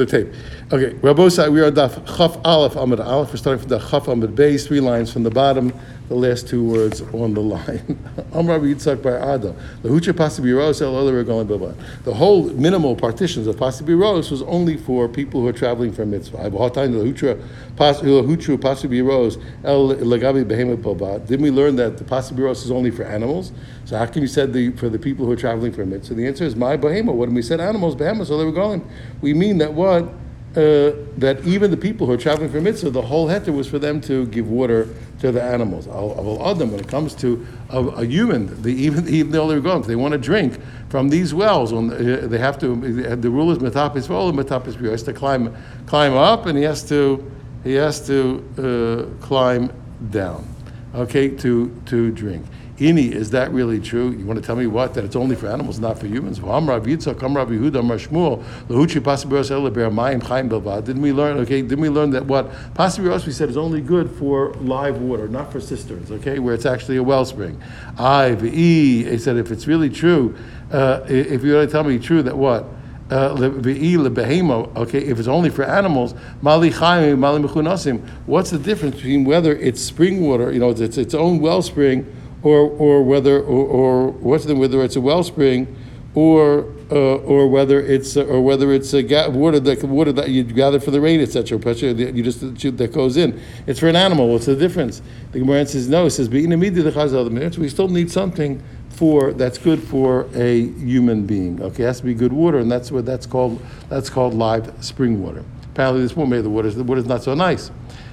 the tape. Okay, Rabosai, we are daf Chaf Aleph Amid Aleph. We're starting from the Chaf Amid Base, three lines from the bottom, the last two words on the line. The whole minimal partitions of Pasibi Rose was only for people who are traveling for mitzvah. Didn't we learn that the Pasibi Rose is only for animals? So how come you said the for the people who are traveling for mitzvah? The answer is my Behemoth. When we said animals, Behemoth, so they were going. We mean that what? Uh, that even the people who are traveling for mitzvah, the whole heter was for them to give water to the animals. Of Adam, when it comes to a, a human, the, even even though they're going, they want to drink from these wells. When uh, they have to, the rule is metapis vol metapis He has to climb climb up, and he has to he has to uh, climb down. Okay, to to drink. Ini, is that really true? You want to tell me what? That it's only for animals, not for humans? Didn't we learn? Okay, didn't we learn that what Pasibiros we said is only good for live water, not for cisterns? Okay, where it's actually a wellspring. I, he said if it's really true, uh, if you to tell me true that what uh, okay, if it's only for animals, what's the difference between whether it's spring water, you know, it's its own wellspring, or, or whether or, or what's the, whether it's a wellspring or uh, or whether it's uh, or whether it's a ga- water that water that you gather for the rain, etc. Pressure you just that goes in. It's for an animal. What's the difference? The Gemara says no. It says we still need something for that's good for a human being. Okay, it has to be good water, and that's what that's called. That's called live spring water. Apparently, this one made the water. The water is not so nice.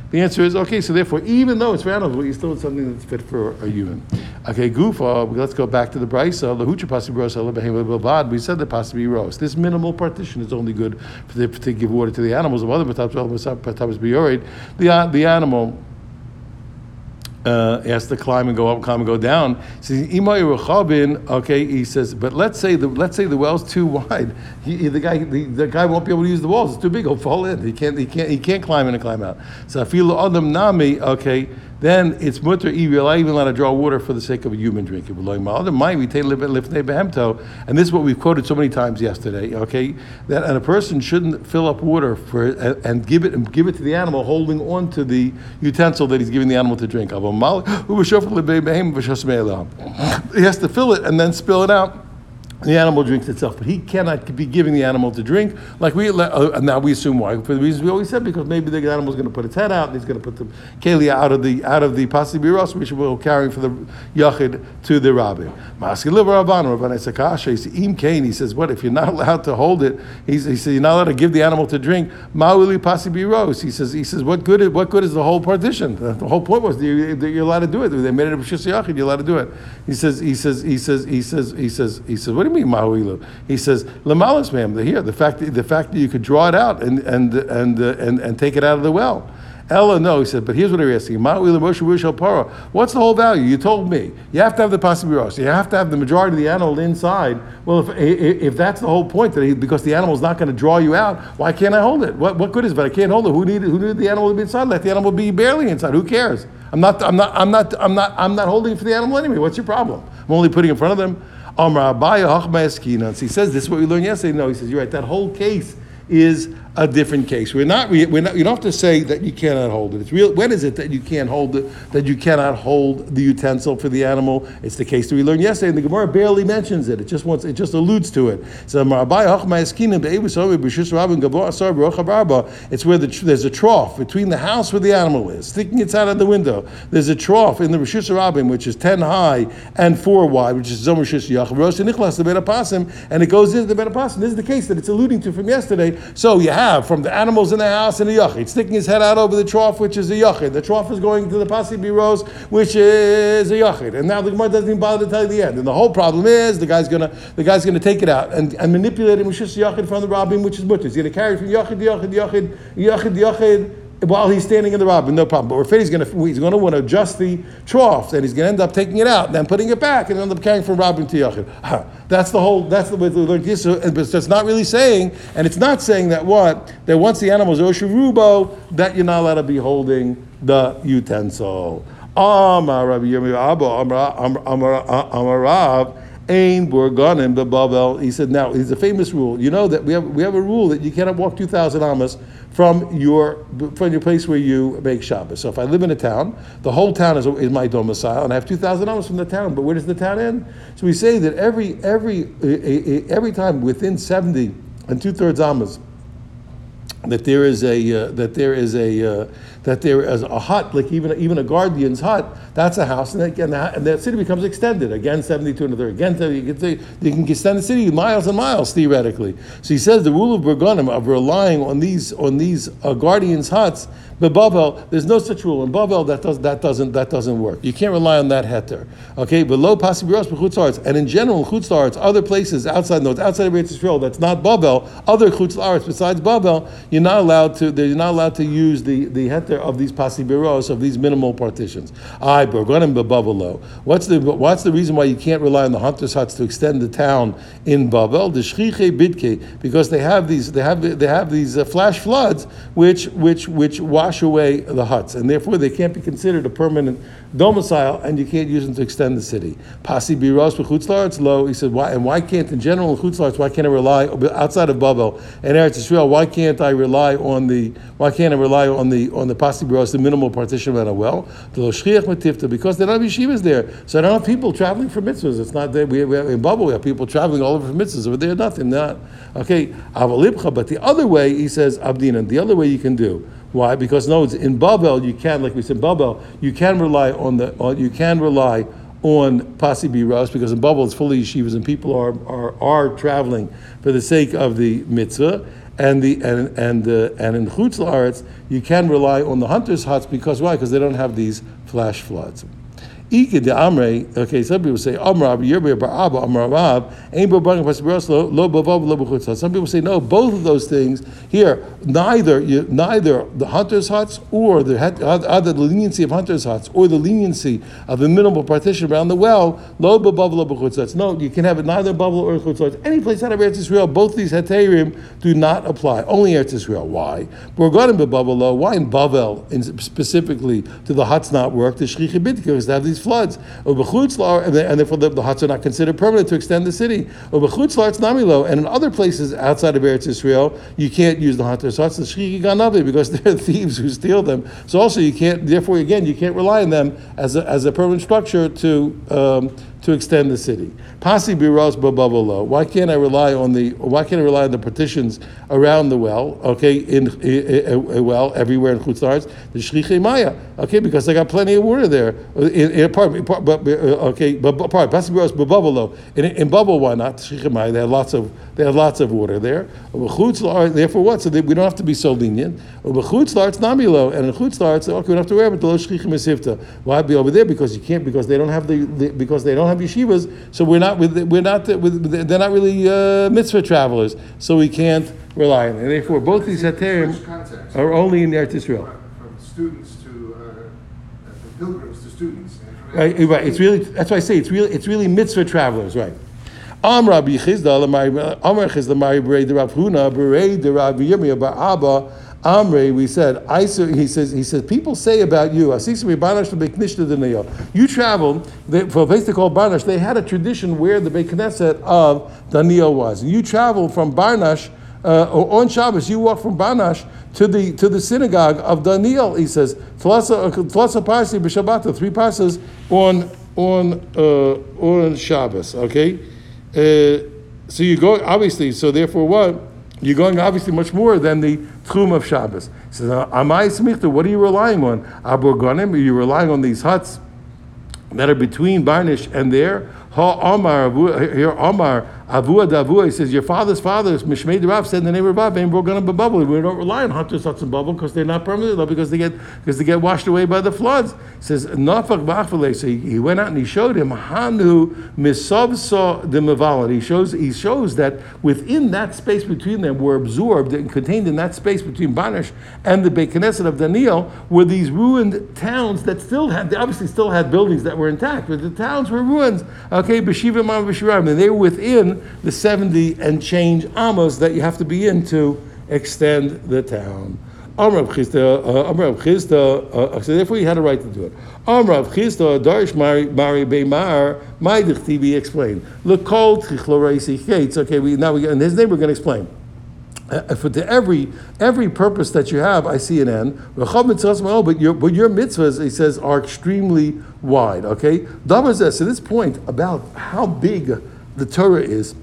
The answer is okay. So therefore, even though it's for animals, you still have something that's fit for a human. Okay, Gufa. Let's go back to the brisa. The We said the pasibiros. This minimal partition is only good for the, to give water to the animals. Of other the uh, the animal uh, has to climb and go up, climb and go down. Okay, he says, but let's say the let's say the well's too wide. He, the guy the, the, guy won't be able to use the walls. It's too big. He'll fall in. He can't he can't he can't climb in and climb out. So I feel adam nami. Okay, then it's mutter evil. I even let to draw water for the sake of a human drink. And this is what we've quoted so many times yesterday. Okay, that and a person shouldn't fill up water for and give it and give it to the animal, holding on to the utensil that he's giving the animal to drink. He has to fill it and then spill it out the animal drinks itself, but he cannot be giving the animal to drink like we. Uh, now we assume why for the reasons we always said because maybe the animal is going to put its head out and he's going to put the kelia out of the out of the pasibiros which we will carry for the yachid to the rabbi. He says, what if you're not allowed to hold it? He says you're not allowed to give the animal to drink. Ma'uli pasibiros. He says he says what good is, what good is the whole partition? The whole point was that you're allowed to do it. They made it a yachid. You're allowed to do it. He says he says he says he says he says he says what do you mean Mahuilu? He says Lamalas ma'am. Here, the fact the fact that you could draw it out and and and uh, and, and take it out of the well. Ella, no, he said, but here's what they're asking. What's the whole value? You told me. You have to have the possibility. You have to have the majority of the animal inside. Well, if, if that's the whole point, that he, because the animal's not going to draw you out, why can't I hold it? What, what good is it? But I can't hold it. Who needed, who needed the animal to be inside? Let the animal be barely inside. Who cares? I'm not, I'm not, I'm not, I'm not, I'm not holding it for the animal anyway. What's your problem? I'm only putting it in front of them. Amra Abaye He says this is what we learned yesterday. No, he says, you're right. That whole case is a different case. We're not, we're not, you don't have to say that you cannot hold it. It's real. When is it that you can't hold it? That you cannot hold the utensil for the animal? It's the case that we learned yesterday, and the Gemara barely mentions it. It just wants, it just alludes to it. So it's where the, there's a trough between the house where the animal is, sticking its out of the window. There's a trough in the Rishus Rabim, which is ten high and four wide, which is Zom Rishus Yachros and Nichlas the Benapasim, and it goes into the Benapasim. This is the case that it's alluding to from yesterday. So you have have from the animals in the house and the yachid, sticking his head out over the trough, which is a yachid. The trough is going to the pasi rose, which is a yachid. And now the Gemara doesn't even bother to tell you the end. And the whole problem is the guy's gonna the guy's gonna take it out and, and manipulate it with just yachid from the rabbin, which is mutter. He's gonna carry from yachid, yachid, yachid, yachid, yachid while he's standing in the rabbin, no problem. But Rafid, he's going to he's going to want to adjust the trough, and he's going to end up taking it out, then putting it back, and end up carrying from rabbin to yachid. That's the whole. That's the way we learned this. But it's not really saying, and it's not saying that what that once the animal is oshirubo, that you're not allowed to be holding the utensil. Amar Rabbi Yirmi Abba Amar Amar Amar Ain Borganim Babel. He said, now, it's a famous rule. You know that we have, we have a rule that you cannot walk 2,000 amas from your, from your place where you make Shabbos. So if I live in a town, the whole town is, is my domicile, and I have 2,000 amas from the town, but where does the town end? So we say that every, every, every time within 70 and two thirds amas, that there is a uh, that there is a uh, that there is a hut, like even even a guardian's hut, that's a house, and, again, and the city becomes extended again, seventy-two and a third. Again, you can, you can extend the city miles and miles theoretically. So he says the rule of Berganim of relying on these on these uh, guardians' huts, but Bavel, there's no such rule in Bavel that does that doesn't that doesn't work. You can't rely on that heter. Okay, but low pasibiros b'chutzarts, and in general chutzarts, other places outside no, outside of Eretz Yisrael that's not Bavel, other chutzarts besides Bavel, you're not allowed to. You're not allowed to use the the heter of these pasibiros, of these minimal partitions. I bergonim bebavelo. What's the what's the reason why you can't rely on the hunters' huts to extend the town in Bavel? The shchiche bidke, because they have these they have they have these uh, flash floods which which which wash away the huts, and therefore they can't be considered a permanent domicile, and you can't use them to extend the city. Pasi biros b'chutzlaretz low. He said, why and why can't in general in? Why can't I rely outside of Babel and Eretz Yisrael? Why can't I rely on the why can't I rely on the on the pasi biros, the minimal partition of a well? The loshchiach matifta because there are not yeshivas there, so I don't have people traveling for mitzvahs. It's not there. We, we have, in Babel we have people traveling all over for mitzvahs. Over there, nothing. Not okay. But the other way he says abdina. The other way you can do. Why? Because no, it's in Babel you can, like we said, Babel you can rely on the, on, you can rely on Pasi Biras because in Babel it's fully yeshivas and people are, are, are traveling for the sake of the mitzvah. And the and and uh, and in Chutz Laaretz you can rely on the hunters' huts because why? Because they don't have these flash floods. Ike de Amre, okay, some people say Amrav, Yerbe Bar Abba, Amrav, Ain. Some people say no, both of those things here, neither you, neither the hunters' huts or the either the leniency of hunters' huts or the leniency of the minimal partition around the well, Lo Bechutza. No, you can have it neither Bavel or Chutza. Any place out of Eretz Israel, both these heterim do not apply. Only Eretz Israel. Why? Borganim Bavel, why in Bavel, specifically, do the huts not work? The Shrichi is to have these these floods. And therefore the, the huts are not considered permanent to extend the city. And in other places outside of Eretz Israel, you can't use the huts, because they're thieves who steal them. So also you can't, therefore again, you can't rely on them as a, as a permanent structure to um, to extend the city. Pasi biros babavolo. Why can't I rely on the? Why can't I rely on the partitions around the well? Okay, in a well everywhere in Chutzarts, the shriche maya. Okay, because I got plenty of water there. Uh, in, in part, part, but uh, okay, but part pasi biros babavolo. In, in Bavel, why not shriche maya? They have lots of they have lots of water there. Uh, Therefore, what? So they, we don't have to be so lenient. Chutzlarts namilo, and in Chutzlarts, okay, we don't have to worry about the lo mesivta. Why be over there? Because you can't. Because they don't have the, the because they don't have have yeshivas, so we're not with, we're not with, they're not really uh, mitzvah travelers, so we can't rely on them. Therefore, both these heterim are only in Eretz Israel. From students to uh, pilgrims to students. Right, right. It's really that's why I say it's really it's really mitzvah travelers, right? Am Rabbi Chisda, Amar Chisda, Mari Berei de Huna, Berei de Rav Yirmiyah Bar Abba, Amre, we said, I, he says, he says, people say about you, you traveled for a place they call Barnash. They had a tradition where the Beit Knesset of Daniel was. And you travel from Barnash, uh, on Shabbos, you walk from Barnash to the to the synagogue of Daniel. He says, b'Shabbat, three passes on on uh, on Shabbos. Okay, uh, so you go obviously. So therefore, what? You're going obviously much more than the Tchum of Shabbos. He says, Amai Smichta, what are you relying on? Abu Ganim, are you relying on these huts that are between Barnash and there? Ha Omar, here Omar, Avua Davua, he says, Your father's father, Mishmei Rav, said in the name of Rav, going to Bavel. We don't rely on hunters, huts, and Bavel because they're not permanent, because they get because they get washed away by the floods. He says, Nafak Bachvale. So he, he went out and he showed him Hanu Misavsa de Mavalan. He shows he shows that within that space between them were absorbed and contained in that space between Barnash and the Beit Knesset of Daniel were these ruined towns that still had, they obviously still had buildings that were intact, but the towns were ruins. Okay, Beshiva Mam and they were within the 70 and change amos that you have to be in to extend the town. Amr Rav Chisda, uh, Amr Rav Chisda, uh, so therefore he had a right to do it. Amr Rav Chisda, Darish Mari Beimar, my dichtivi explained. Lekol Tichloreisi Gates. Okay, we now we and his name we're going to explain. Uh, for to every every purpose that you have, I see an end. But your but your mitzvahs, he says, are extremely wide. Okay, so this point about how big the Torah is.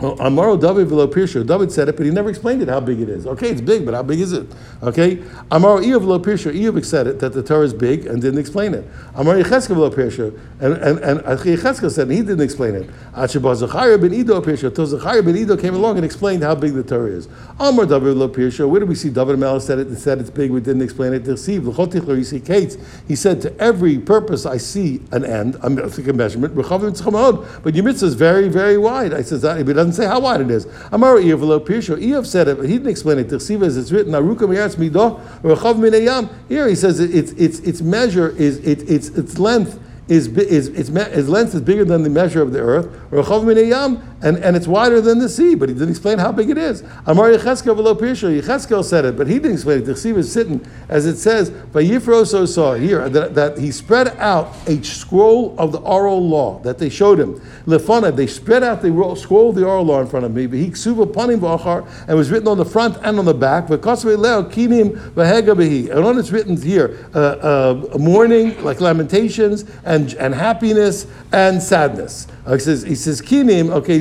Amaro David Velo Pirsha. David said it, but he never explained it how big it is. Okay, it's big, but how big is it? Okay, Amaro Eov Velo Pirsha. Eov said it that the Torah is big and didn't explain it. Amaro Yecheskel Velo Pirsha, and and and Yecheskel said he didn't explain it. Achibah Zachariah ben Ido Pirsha. Till Zachariah ben Ido came along and explained how big the Torah is. Amar David Velo Pirsha. Where do we see David Melech said it and said it's big? We didn't explain it. Deceive You see, Kates. He said to every purpose I see an end. I'm think a measurement. But your mitzvah is very very wide. I says that, it doesn't say how wide it is. Amar Eov Velo Pirsha. Eov said it, but he didn't explain it. Deceive as it's written. Aruka Miyatz Mido Rechav Minayam. Here he says its its its measure is it, its its length is, is, its, its length is bigger than the measure of the earth, and, and it's wider than the sea, but he didn't explain how big it is. Amar Yecheskel below Pirsha, Yecheskel said it, but he didn't explain it. The Chsiv is sitting, as it says, by Yifro so saw here, that, that he spread out a scroll of the oral law that they showed him. Lefana, they spread out the scroll of the oral law in front of me, but he ksuva panim v'achar, and was written on the front and on the back, kinim and on it's written here, uh, uh, mourning, like lamentations, and, and happiness, and sadness. He says, he says, kinim, okay,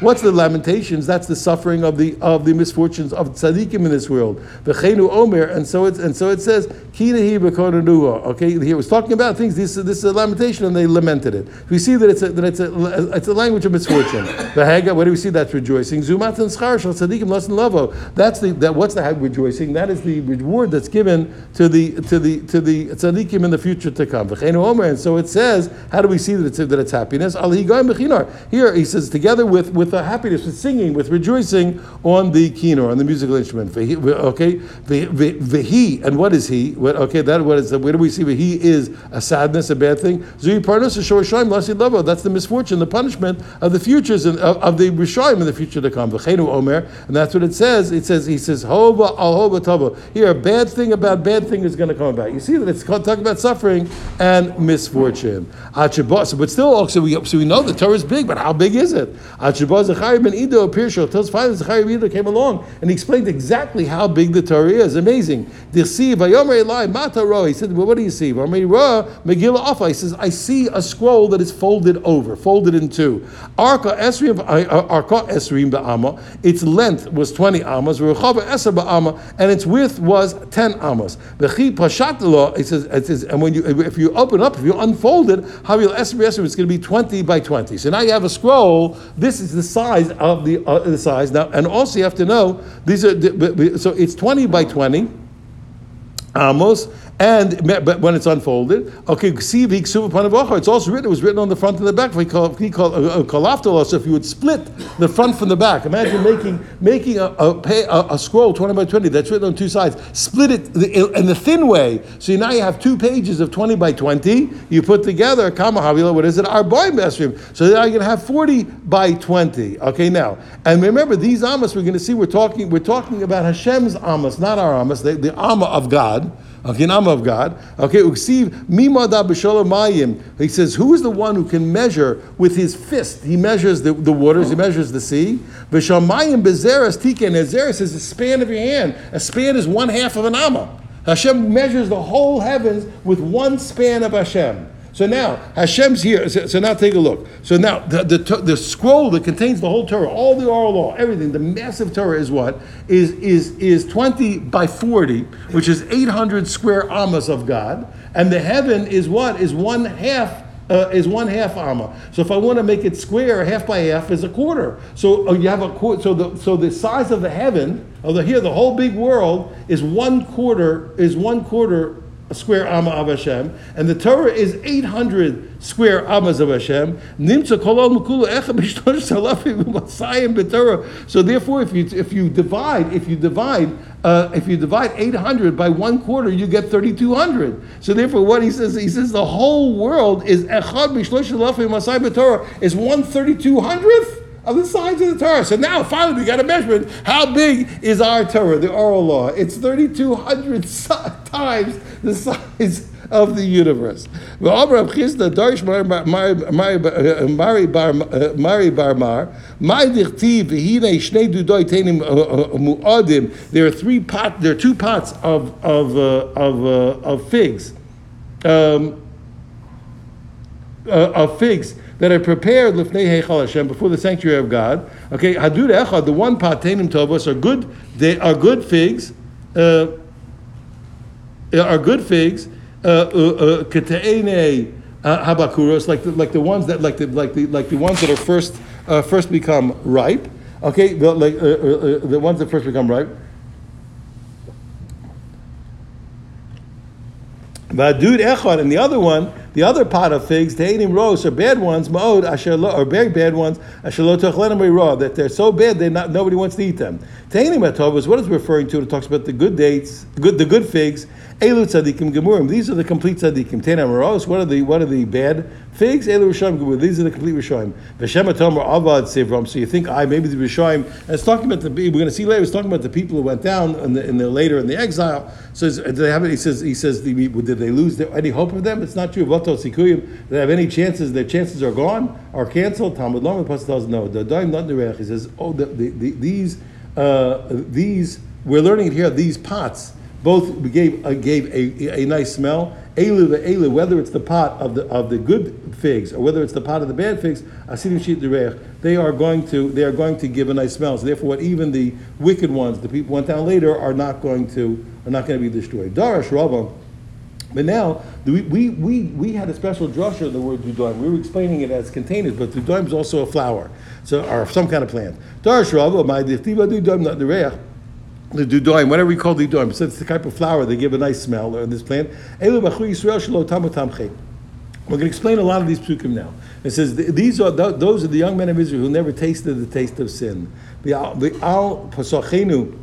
What's the lamentations? That's the suffering of the of the misfortunes of tzaddikim in this world. V'cheinu omer, and so it and so it says kinahi. Okay, he was talking about things. This this is a lamentation, and they lamented it. We see that it's a, that it's a it's a language of misfortune. V'hega, where do we see that's rejoicing? Zumat and schar shal tzaddikim lasin lavo. That's the that what's the rejoicing? That is the reward that's given to the to the to the tzaddikim in the future to come. V'cheinu omer, and so it says. How do we see that it's that it's happiness? Here he says together with with a happiness, with singing, with rejoicing on the keynote, on the musical instrument. Okay, he and what is he? Okay, that what is where do we see that he is a sadness, a bad thing? Lavo. That's the misfortune, the punishment of the futures and of, of the rishayim in the future to come. Omer, and that's what it says. It says he says. Here, a bad thing about bad thing is going to come about. You see that it's talking about suffering and misfortune. But still, also we so we know the Torah is big, but how big is it? Zechariah ben Ido appears. Tells father Zechariah ben Ido came along and he explained exactly how big the Torah is. Amazing. He said, "Well, what do you see?" Megillah. He says, "I see a scroll that is folded over, folded in two. Arka Esrim, uh, Arka Esrim ba'ama. Its length was twenty amas. Eser ba'ama, and its width was ten amas. Bechi Pashat says, it says, and when you if you open up, if you unfold it, Havil Esrim Esrim, it's going to be twenty by twenty. So now you have a scroll. This is the size of the uh, the size now, and also you have to know these are so it's twenty by twenty. Amos, and but when it's unfolded, okay, see the it's also written. It was written on the front and the back. Uh, So if you would split the front from the back, imagine making making a, a, a, scroll twenty by twenty that's written on two sides. Split it in the thin way. So now you have two pages of twenty by twenty. You put together kama havila. What is it? Our boy mesrim. So now you're going to have forty by twenty. Okay, now and remember these amas we're going to see. We're talking we're talking about Hashem's amas, not our amas. The, the amma of God. Okay, Nama of God. Okay, Uksiv Mimada Mayim. He says, who is the one who can measure with his fist? He measures the, the waters, he measures the sea. Vishamayim Bezeres Tiken. Bezeres is the span of your hand. A span is one half of an Amma. Hashem measures the whole heavens with one span of Hashem. So now Hashem's here. So, so, now take a look. So now the, the, the scroll that contains the whole Torah, all the oral law, everything, the massive Torah is what is is is twenty by forty, which is eight hundred square amas of God, and the heaven is what is one half. Uh, is one half amma. So if I want to make it square, half by half is a quarter. So uh, you have a quarter. So the so the size of the heaven, of the here, the whole big world is one quarter is one quarter square amma of Hashem, and the Torah is 800 square ammas of Hashem. So therefore, if you if you divide if you divide uh, if you divide 800 by one quarter, you get 3,200. So therefore, what he says, he says the whole world is echad is one 3200th of the size of the Torah. So now finally we got a measurement. How big is our Torah, the oral law? It's 3,200 si- times the size of the universe. Uh, uh, uh. There are three pot. There are two pots of of uh, of uh, of figs. Um, uh, of figs that are prepared lifnei heichal Hashem before the sanctuary of God. Okay, hadud echad, the one pot tenim tovos are good. They are good figs. Uh, are good figs. Uh, uh, uh, habakuros, like the, like the ones that like the like the like the ones that are first uh, first become ripe. Okay, the, like uh, uh, uh, the ones that first become ripe. Vadud echad, and the other one, the other pot of figs, te'enim ros, are bad ones, ma'od, or very bad ones, asher lo tochlenim raw, that they're so bad they not nobody wants to eat them. Te'enim atov is what it's referring to. It talks about the good dates, good the good figs. Elu tzadikim gemurim. These are the complete tzadikim. Te'enim ros. What are the what are the bad figs? Elu rishayim. These are the complete rishayim. V'shem atomer avad sivram. So you think I maybe the rishayim. And it's talking about the. We're going to see later. It's talking about the people who went down in the, in the later in the exile. So do they have? He says. He says. the- Did they lose their, any hope of them? It's not true. Vato sikuyim. They have any chances? Their chances are gone. Are canceled. Talmud Lama Pasuk tells no. The not. He says. Oh, the, the, the, these uh, these we're learning here. These pots both gave uh, gave a, a nice smell. Elu the elu, whether it's the pot of the of the good figs or whether it's the pot of the bad figs, asidim derech, they are going to they are going to give a nice smell. So therefore, what even the wicked ones, the people went down later, are not going to are not going to be destroyed. Darash Rava. But now we, we, we, we had a special drasha of the word dudaim. We were explaining it as containers, but dudaim is also a flower, so or some kind of plant. Darash Rava, my dudaim not the the dudoim, whatever we call the dudoim, so it's the type of flower they give a nice smell in this plant. We're going to explain a lot of these psukim now. It says these are those are the young men of Israel who never tasted the taste of sin. The al pasachenu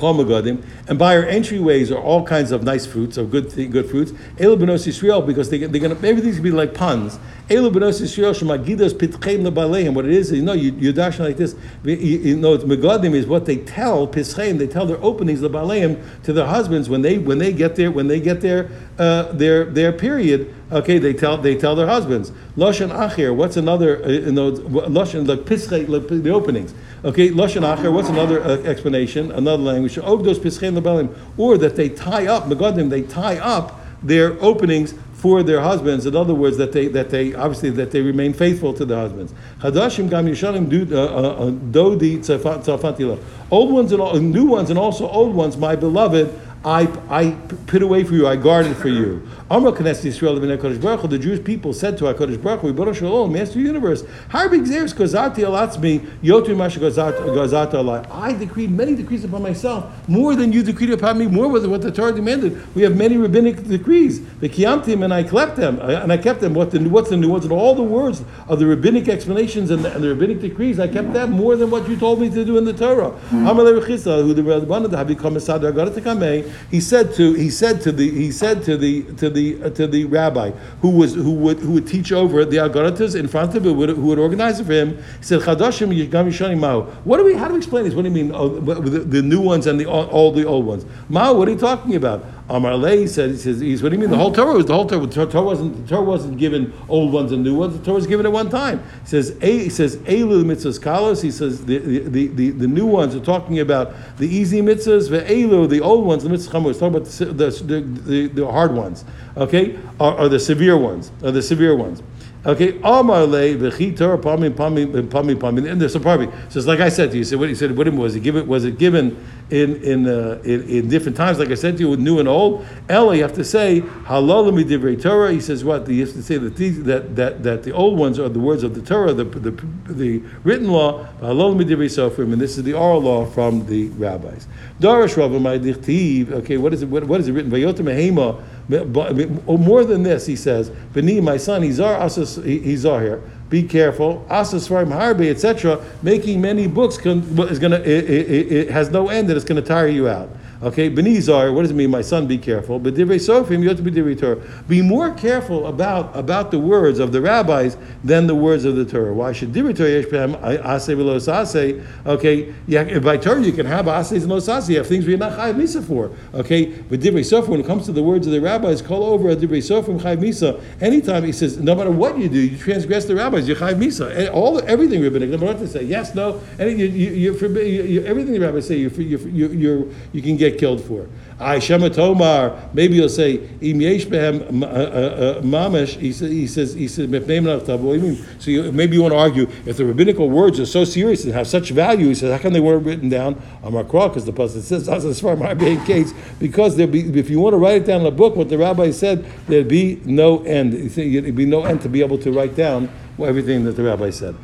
and by our entryways are all kinds of nice fruits, of good good fruits. Elu benos Yisrael, because they, they're going to maybe these be like puns. Elu benos Yisrael shemagidas pitcheim lebaleim. What it is, you know, you, you dash like this. You, you know, Megadim is what they tell pitcheim. They tell their openings lebaleim to their husbands when they when they get their when they get their uh, their their period. Okay, they tell they tell their husbands. Lashon achir. What's another? Uh, you know, pischei, like the openings. Okay, lashon acher. What's another uh, explanation? Another language. Ogdos pischei lebalim, or that they tie up megadim. They tie up their openings for their husbands. In other words, that they that they obviously that they remain faithful to their husbands. Hadashim gam yishalim do uh, uh, dodi tzafantila. Old ones and all, new ones and also old ones, my beloved. I, I put away for you, I guarded for you. Amra Knesset Yisrael B'nei Kodesh Baruch the Jewish people said to HaKadosh Baruch Hu, Baruch Shalom, Master of the Universe, Harbi Gzeres Kozati Alatzmi, Yotu Masha Gozata Alai. I decreed many decrees upon myself, more than you decreed upon me, more than what the Torah demanded. We have many rabbinic decrees. The Kiyamtim, and I kept them, uh, and I kept them. What the, what's the new ones? And all the words of the rabbinic explanations and the, and the rabbinic decrees, I kept them more than what you told me to do in the Torah. Rechisa, who the Rabbanan, the Habikam Esadar, Agadat Kamei, he said to he said to the he said to the to the uh, to the rabbi who was who would who would teach over the agaratas in front of him who would, who would organize it for him. He said Chadashim Yigam Yishani Mao. What do we how do we explain this? What do you mean? Oh, the, the new ones and the all the old ones. Mao, what are you talking about? Amar Lei said he says he's what do you mean? The whole Torah was the whole Torah the Torah wasn't the Torah wasn't given old ones and new ones. The Torah was given at one time. He says a he says Elu mitzvahs kalos. He says the, the, the, the, new ones are talking about the easy mitzvahs the Elu the old ones the mitzvahs chamos talking about the, the, the, the hard ones okay? Are the severe ones are the severe ones. Okay, Amar le v'chitor pami pami pami pami. And there's a probably says like I said to you. Said what he said. What was it given? Was it given in in, uh, in in different times? Like I said to you, with new and old. Ella, you have to say halal divrei Torah. He says what? You have to say that these that that that the old ones are the words of the Torah, the the, the written law. Halal divrei sofrim, and this is the oral law from the rabbis. Darash Rabbi. Okay, what is it? What, what is it written? Vayotam hema. Oh, more than this, he says, Beni, my son, Izar Asas Izar here. Be careful. Asas Farim Harbe, etc. Making many books is gonna it, it, it has no end and it's going to tire you out. Okay, Benizar, what does it mean? My son, be careful. But divrei sofrim, you have to be Torah. Be more careful about about the words of the rabbis than the words of the Torah. Why should divrei Torah yesh asay v'lo asay? Okay, yeah, by Torah you can have asays and lo asay. You have things you're not chayiv misa for. Okay, but divrei sofrim, when it comes to the words of the rabbis, call over a divrei sofrim chayiv misa. Anytime he says, no matter what you do, you transgress the rabbis, you're chayiv misa. And all everything rabbinic, what they say, yes, no, and you, you, you, forbid, you, you, everything the rabbis say, you, you, you, you, you can get killed for. I Shema Tomar, maybe you'll say, Im yesh behem uh, uh, uh, mamish, he says, he says, he says, "Mipnei menach. What do you mean? So you, maybe you want to argue, if the rabbinical words are so serious and have such value, he says, how come they weren't written down on Makra? Because the pasuk says, as far being case, because there be, if you want to write it down in a book, what the rabbi said, there'd be no end. There'd be no end to be able to write down everything that the rabbi said.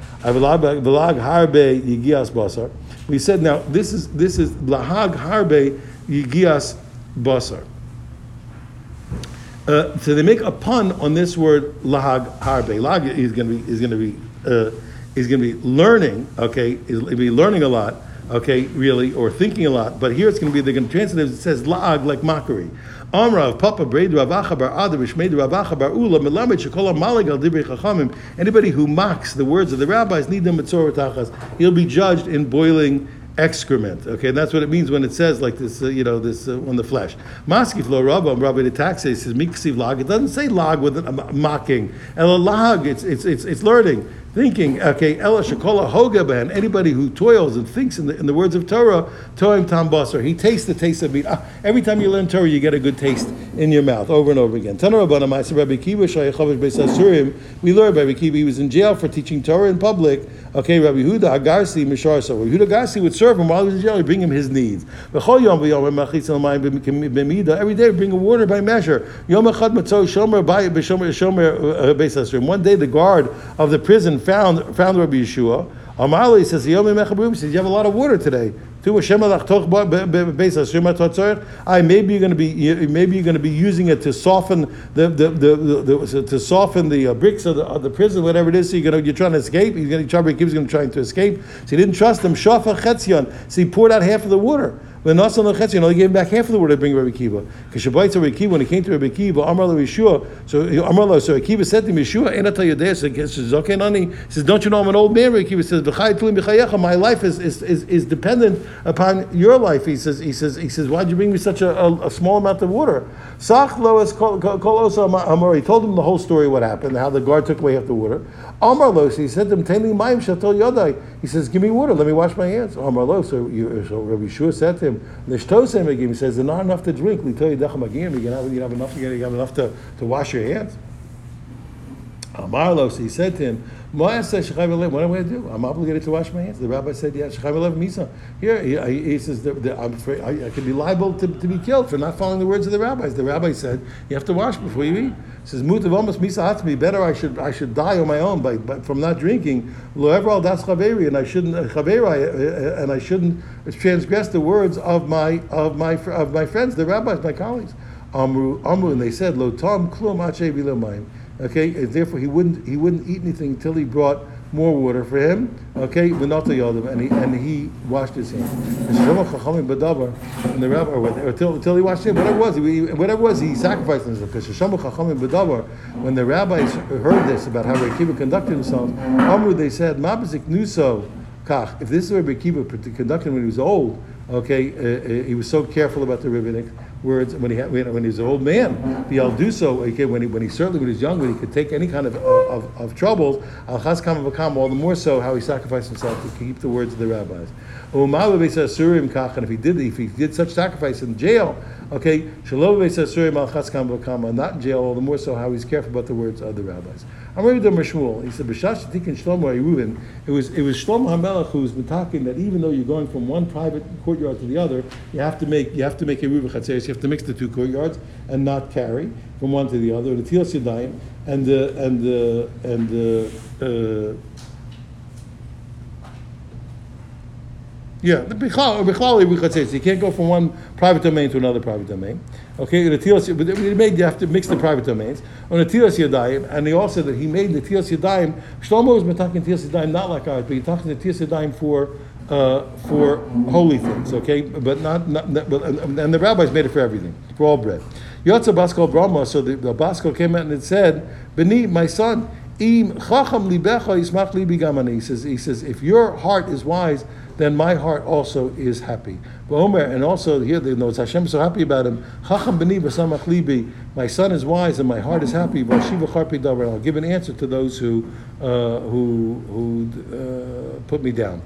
We said now this is this is lahag harbe yigias basar. Uh, so they make a pun on this word lahag harbe. Lag is going to be is going to be uh, is going to be learning. Okay, is be learning a lot. Okay, really, or thinking a lot. But here it's going to be they're going to translate it. It says lag like mockery. Amrav Papa Braid Ravacha Bar Adav Ishmeid Ravacha Bar Ula Melamed Shekola Malig Al Divrei Chachamim. Anybody who mocks the words of the rabbis need them mitzvah tachas. He'll be judged in boiling excrement. Okay, and that's what it means when it says like this, uh, you know, this uh, on the flesh. Maskif lo rabba, rabbi the says miksiv lag. It doesn't say lag with a mocking. El lag, it's it's it's it's learning thinking, okay, Ella Shakola Hogaban, anybody who toils and thinks in the, in the words of Torah, Toim Tam Basar, he tastes the taste of meat. Ah, every time you learn Torah, you get a good taste in your mouth over and over again. We learned Rabbi Kiva, he was in jail for teaching Torah in public. Okay, Rabbi Huda Agarsi Mishar so Rabbi Huda Agarsi would serve him while he was in jail, he'd bring him his needs. Every day, bring a water by measure. One day, the guard of the prison found found Rabbi Yeshua. Amarli says, he says, you have a lot of water today. I maybe you're going to be maybe you're going to be using it to soften the the, the, the, to soften the uh, bricks of the, of the prison, whatever it is. So you're going to you're trying to escape. He's going to try going to try to escape. So he didn't trust him. Chetzion. So he poured out half of the water. When Nasan Lechetzion, only gave him back half of the water to bring Rabbi Kiva. Because Shabbat Rabbi Kiva, when he came to Rabbi Kiva, Amar Yeshua, so Amar so Rabbi Kiva said to him, Yeshua, Enata Yodeh, so Zokenani, he says, don't you know I'm an old man? Rabbi Kiva says, my life is, is, is, is dependent upon your life. He says, he says, he says, why'd you bring me such a, a, a small amount of water? Sach Lois Kolosa Amar, he told him the whole story, what happened, how the guard took away half the water. Amar Los, he said to him, He says, Give me water, let me wash my hands. Los, so, you, so Rabbi Yeshua said to him, Nishtosem he says, There's not enough to drink. You have, you have enough, you have enough to, to wash your hands. Amar Los, he said to him, what am I going to do? I'm obligated to wash my hands. The rabbi said, yeah, Shechayim Alev Misa. Here, he, he says, I'm afraid I, I could be liable to, to be killed for not following the words of the rabbis. The rabbi said, you have to wash before you eat. He says, Mutav almost Misa be better I should I should die on my own by, by from not drinking. Lo Evral Das Chaveri, and I shouldn't uh, Chaveri, uh, uh, and I shouldn't transgress the words of my of my of my friends, the rabbis, my colleagues. Amru, Amru, and they said, Lo Tom Klum Ache Okay, and therefore he wouldn't he wouldn't eat anything until he brought more water for him. Okay, and he and he washed his hands. And the rabbi, or until, until he washed his hands, whatever was, he, whatever was, he sacrificed himself. Because when the rabbis heard this about how Rabbi Kiva conducted themselves, Amru they said, "Mabazik nuso kach." If this is Rabbi Kiva conducted when he was old, okay, uh, uh, he was so careful about the rabbinic words when he had, when, he was an old man. He'll do so okay, when he when he certainly when he was young, when he could take any kind of uh, of, of troubles. Al chaskam all the more so how he sacrificed himself to keep the words of the rabbis. And if he did if he did such sacrifice in jail, okay, shalom al chaskam v'kam not in jail, all the more so how he's careful about the words of the rabbis. I'm ready to Shmuel. He said, "B'shash tikin Shlomo Yeruvin." It was it was Shlomo Hamelach who was talking that even though you're going from one private courtyard to the other, you have to make you have to make a Yeruva Chatzeres. You have to mix the two courtyards and not carry from one to the other. The Tilas Yadayim and the and the and the. Uh, Yeah, the bichlali You can't go from one private domain to another private domain. Okay, the tilas, but he made you have to mix the private domains. On the tilas yadayim, and he also that he made the tilas yadayim. Shlomo was talking tilas yadayim not like ours, but he talking the tilas yadayim for uh, for holy things, okay, but not, not, but, and, and the rabbis made it for everything, for all bread. Yotza Baskal Brahma, so the, the Baskal came out and said, Beni, my son, im chacham libecha yismach libi. He says, he says, if your heart is wise, then my heart also is happy. And also here the notes Hashem so happy about him. Chacham b'ni. My son is wise and my heart is happy. V'ashiva charpi davar. I'll give an answer to those who uh, who who uh, put me down.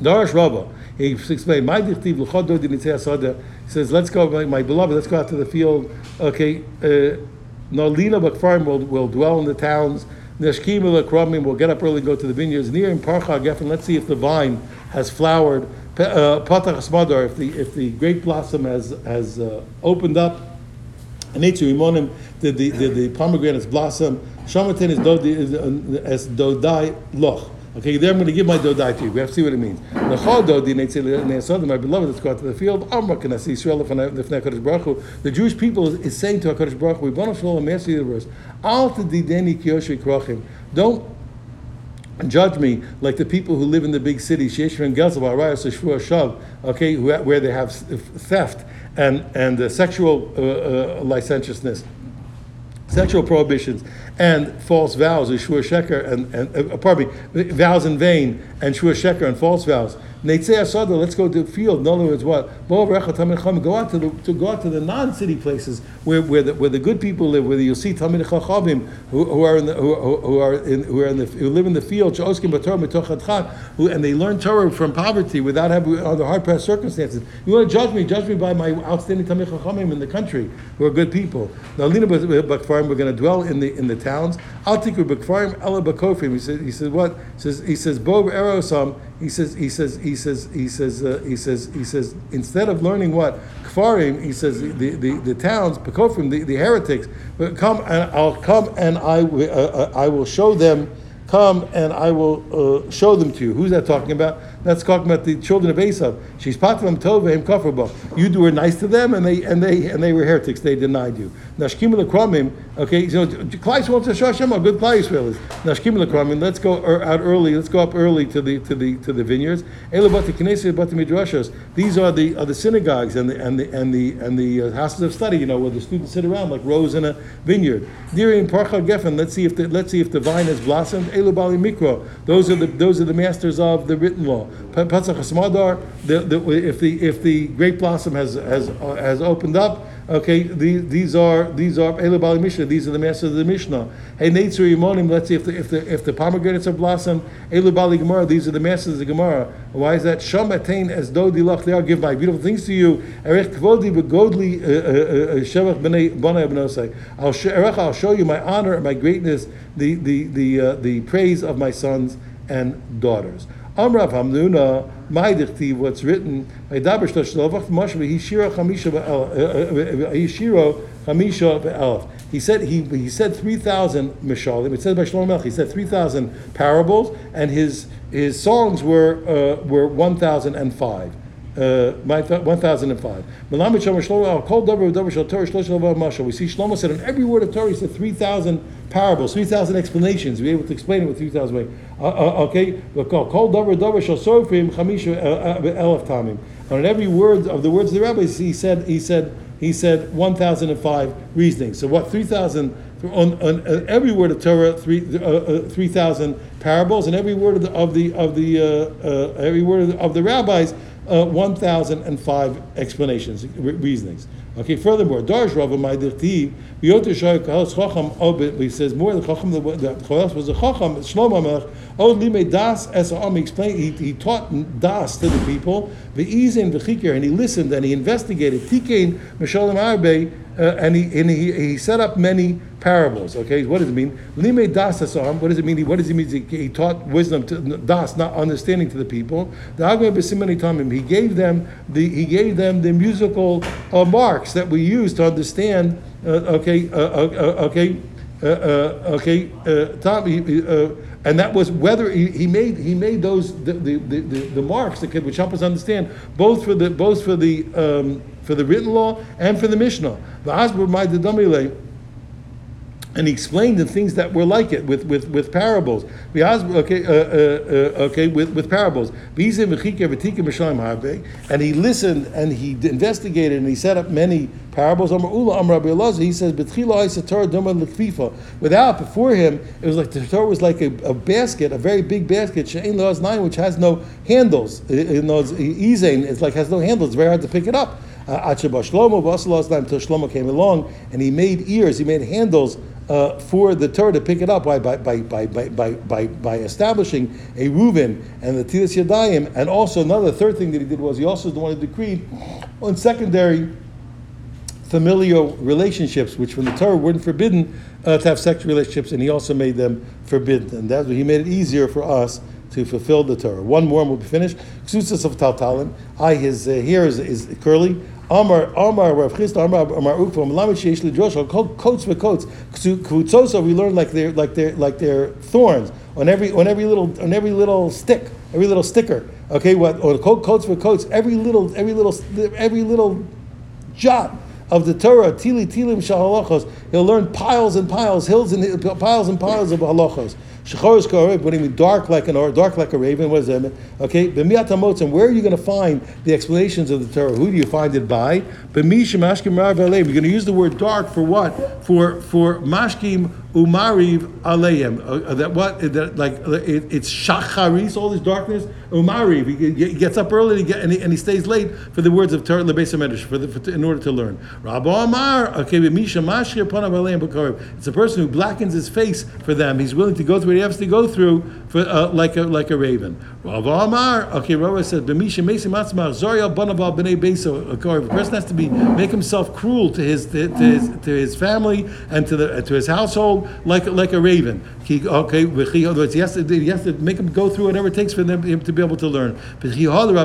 Darash Rabba, he explained, My dichtiv. He says, let's go, my, my beloved, let's go out to the field. Okay, uh, Nolina bakfarim will, will dwell in the towns. Neshkim will get up early go to the vineyards. Near in Parcha Geffen, let's see if the vine has flowered. Uh, Patach Smadar, if the if the grape blossom has has uh, opened up. Anitzu imonim, the the the, the pomegranates blossom. Shamatin is dodi uh, as dodai loch. Okay, there I'm going to give my dodai to you. We have to see what it means. L'chol dodi ne'esodim, my beloved, let's go out to the field. Amra can I see Yisrael lefnei HaKadosh Baruch The Jewish people is, saying to HaKadosh Baruch Hu, Shel Olam, Master of the universe, Al tedideni kiyoshei krochim. Don't judge me like the people who live in the big cities, okay, where they have theft and, and uh, sexual uh, uh, licentiousness, sexual prohibitions, and false vows, and, and uh, pardon me, vows in vain, and Shvua Sheker, and false vows. Neitzei Asada, let's go to the field. In other words, what? Go out to the to go out to the non-city places where, where the where the good people live, where you'll see Talmid Chachamim who, who are in who, who- are in who are in the who live in the field, and they learn Torah from poverty without having under hard pressed circumstances. You want to judge me? Judge me by my outstanding Talmid Chachamim in the country who are good people. Now, Lina we're going to dwell in the in the towns. He says he said what? He says he says. He says he says he says he says uh, he says he says instead of learning what Kfarim, he says the, the, the towns Bakofrim, the, the heretics, but come and I'll come and I uh, uh, I will show them. Come and I will uh, show them to you. Who's that talking about? That's talking about the children of Esav. She's patlam tova kafrba. You do were nice to them, and they and they and they were heretics. They denied you. Nashkim lekramim. Okay, so Klal wants to show Hashem how good Klal Yisrael is. Nashkim lekramim. Let's go er, out early. Let's go up early to the to the to the vineyards. Ela bati bati midrashos. These are the are the synagogues and the and the and the and the uh, houses of study. You know where the students sit around like rows in a vineyard. Diri Parcha Geffen. Let's see if the let's see if the vine has blossomed. Elu bali mikro. Those are the those are the masters of the written law. Pa- Pasach The, the, if the if the grape blossom has has uh, has opened up. Okay, these, these are these are bali Mishnah. These are the masters of the Mishnah. Hey, Neitzur Yimonim. Let's see if the if the if the pomegranates have blossomed. Bali Gemara. These are the masters of the Gemara. Why is that? Sham atain as do dilach. I'll give my beautiful things to you. Erech kvodi begodli uh, shevach b'nei b'nei b'nosai. I'll Erech, I'll show you my honor and my greatness, the the the uh, the praise of my sons and daughters. Amrav Hamnuna, my dichtiv, what's written, Vaydaber shlosh lovach moshe v'hishira chamisha ve'el- uh, uh, uh, chamisha ve'elef. He said he he said three thousand mishalim. It says by Shlomo Melech. He said three thousand parables, and his his songs were uh, were one thousand and five. Uh, my th- 1005. Melamed Shlomo Shlomo, I'll call Dover Dover Shal Torah Shlosh Shlomo We see Shlomo said on every word of Torah, he said 3,000 parables, 3,000 explanations. We're able to explain it with 3,000 ways. Uh, uh, okay, Chamisha Elef Tamim. On every word of the words of the rabbis, he said he said he said 1,005 reasonings. So what 3,000 on, on uh, every word of Torah, three uh, uh, three thousand parables, and every word of the of the of the uh, uh, every word of the, of the rabbis, uh, one thousand and five explanations, re- reasonings. Okay. Furthermore, Darsh Rava my dirtiv v'yoter shoy kalos chacham obit. He says more the chacham the the Cholos was a chacham Shlomo Melech. Oh lime das es am explained. He, he taught das to the people. V'izin v'chikir and he listened and he investigated. Tikein mishalim arbe. Uh, and he and he, he set up many parables. Okay, what does it mean? Lime das asam. What does it mean? He- What does it mean? He, he taught wisdom to das, not understanding to the people. The tamim. He gave them the he gave them the musical uh, marks that we use to understand. Uh, okay, uh, uh, uh, okay, okay. Tom, uh, and that was whether he, he made he made those the, the, the, the marks that could which help us understand both for the both for the um, for the written law and for the Mishnah. And he explained the things that were like it with with, with parables. Okay, uh, uh, uh, okay, with, with parables. And he listened and he investigated and he set up many parables. He says. Without before him, it was like the Torah was like a, a basket, a very big basket, which has no handles. It's like has no handles. It's very hard to pick it up. Uh, Shlomo, until Shlomo came along and he made ears, he made handles uh, for the Torah to pick it up by, by, by, by, by, by, by, establishing a Reuven and the Tilas Yadayim. And also, another third thing that he did was he also wanted to decree on secondary familial relationships, which from the Torah weren't forbidden uh, to have sexual relationships, and he also made them forbidden. And that's what he made it easier for us to fulfill the Torah. One more and we'll be finished. Ksusis of Taltalim. I, his uh, hair is, is curly. Amar Amar Rav Chisda Amar Amar Ukva Malamed Sheish Lidrosh coats for coats. Kutzosa we learn like they're like they're like they're thorns on every on every little on every little stick every little sticker. Okay, what or coats for coats every little every little every little jot of the Torah, Tili Tilim Shahalachos. He'll learn piles and piles, hills and piles and piles of halachos. Shechor is what do you mean? Dark like an or dark like a raven. What does that mean? Okay, b'miyat hamotzim. Where are you going to find the explanations of the Torah? Who do you find it by? B'mishim mashkim rav We're going to use the word dark for what? For for mashkim umariv aleim. Uh, uh, that what? That like uh, it, it's shacharis. All this darkness. Umariv. He, gets up early and he, and, he, and he, stays late for the words of Torah medrash for, the, for in order to learn. Rabbi Amar. Okay, Misha mashkim panav aleim It's a person who blackens his face for them. He's willing to go through he has to go through for, uh, like a like a raven. Okay, Rav said, "B'misha mesim atzmar zoria banaval b'nei beso." A person has to be make himself cruel to his to, to his to his family and to the to his household like like a raven. He, okay, he has, to, he has to make him go through whatever it takes for them him to be able to learn. But he went to the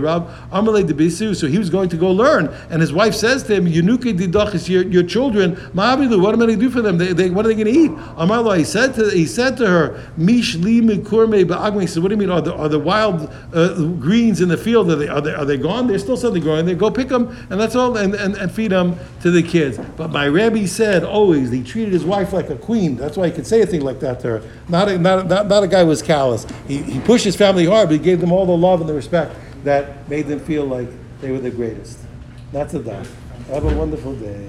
Rab Amalei de Bisu, so he was going to go learn, and his wife says to him, "Yunuke didachis your your children, Ma'abilu, what am I going to do for them? They, they what are they going to eat?" Amarlo, he said to he said to her, Mish li mikurme ba'agme. He said, What do you mean? Are the, are the wild uh, greens in the field? Are they, are they are they gone? There's still something growing there. Go pick them, and that's all, and, and, and feed them to the kids. But my Rebbe said always he treated his wife like a queen. That's why he could say a thing like that to her. Not a, not, not, not a guy was callous. He, he pushed his family hard, but he gave them all the love and the respect that made them feel like they were the greatest. That's a done. Have a wonderful day.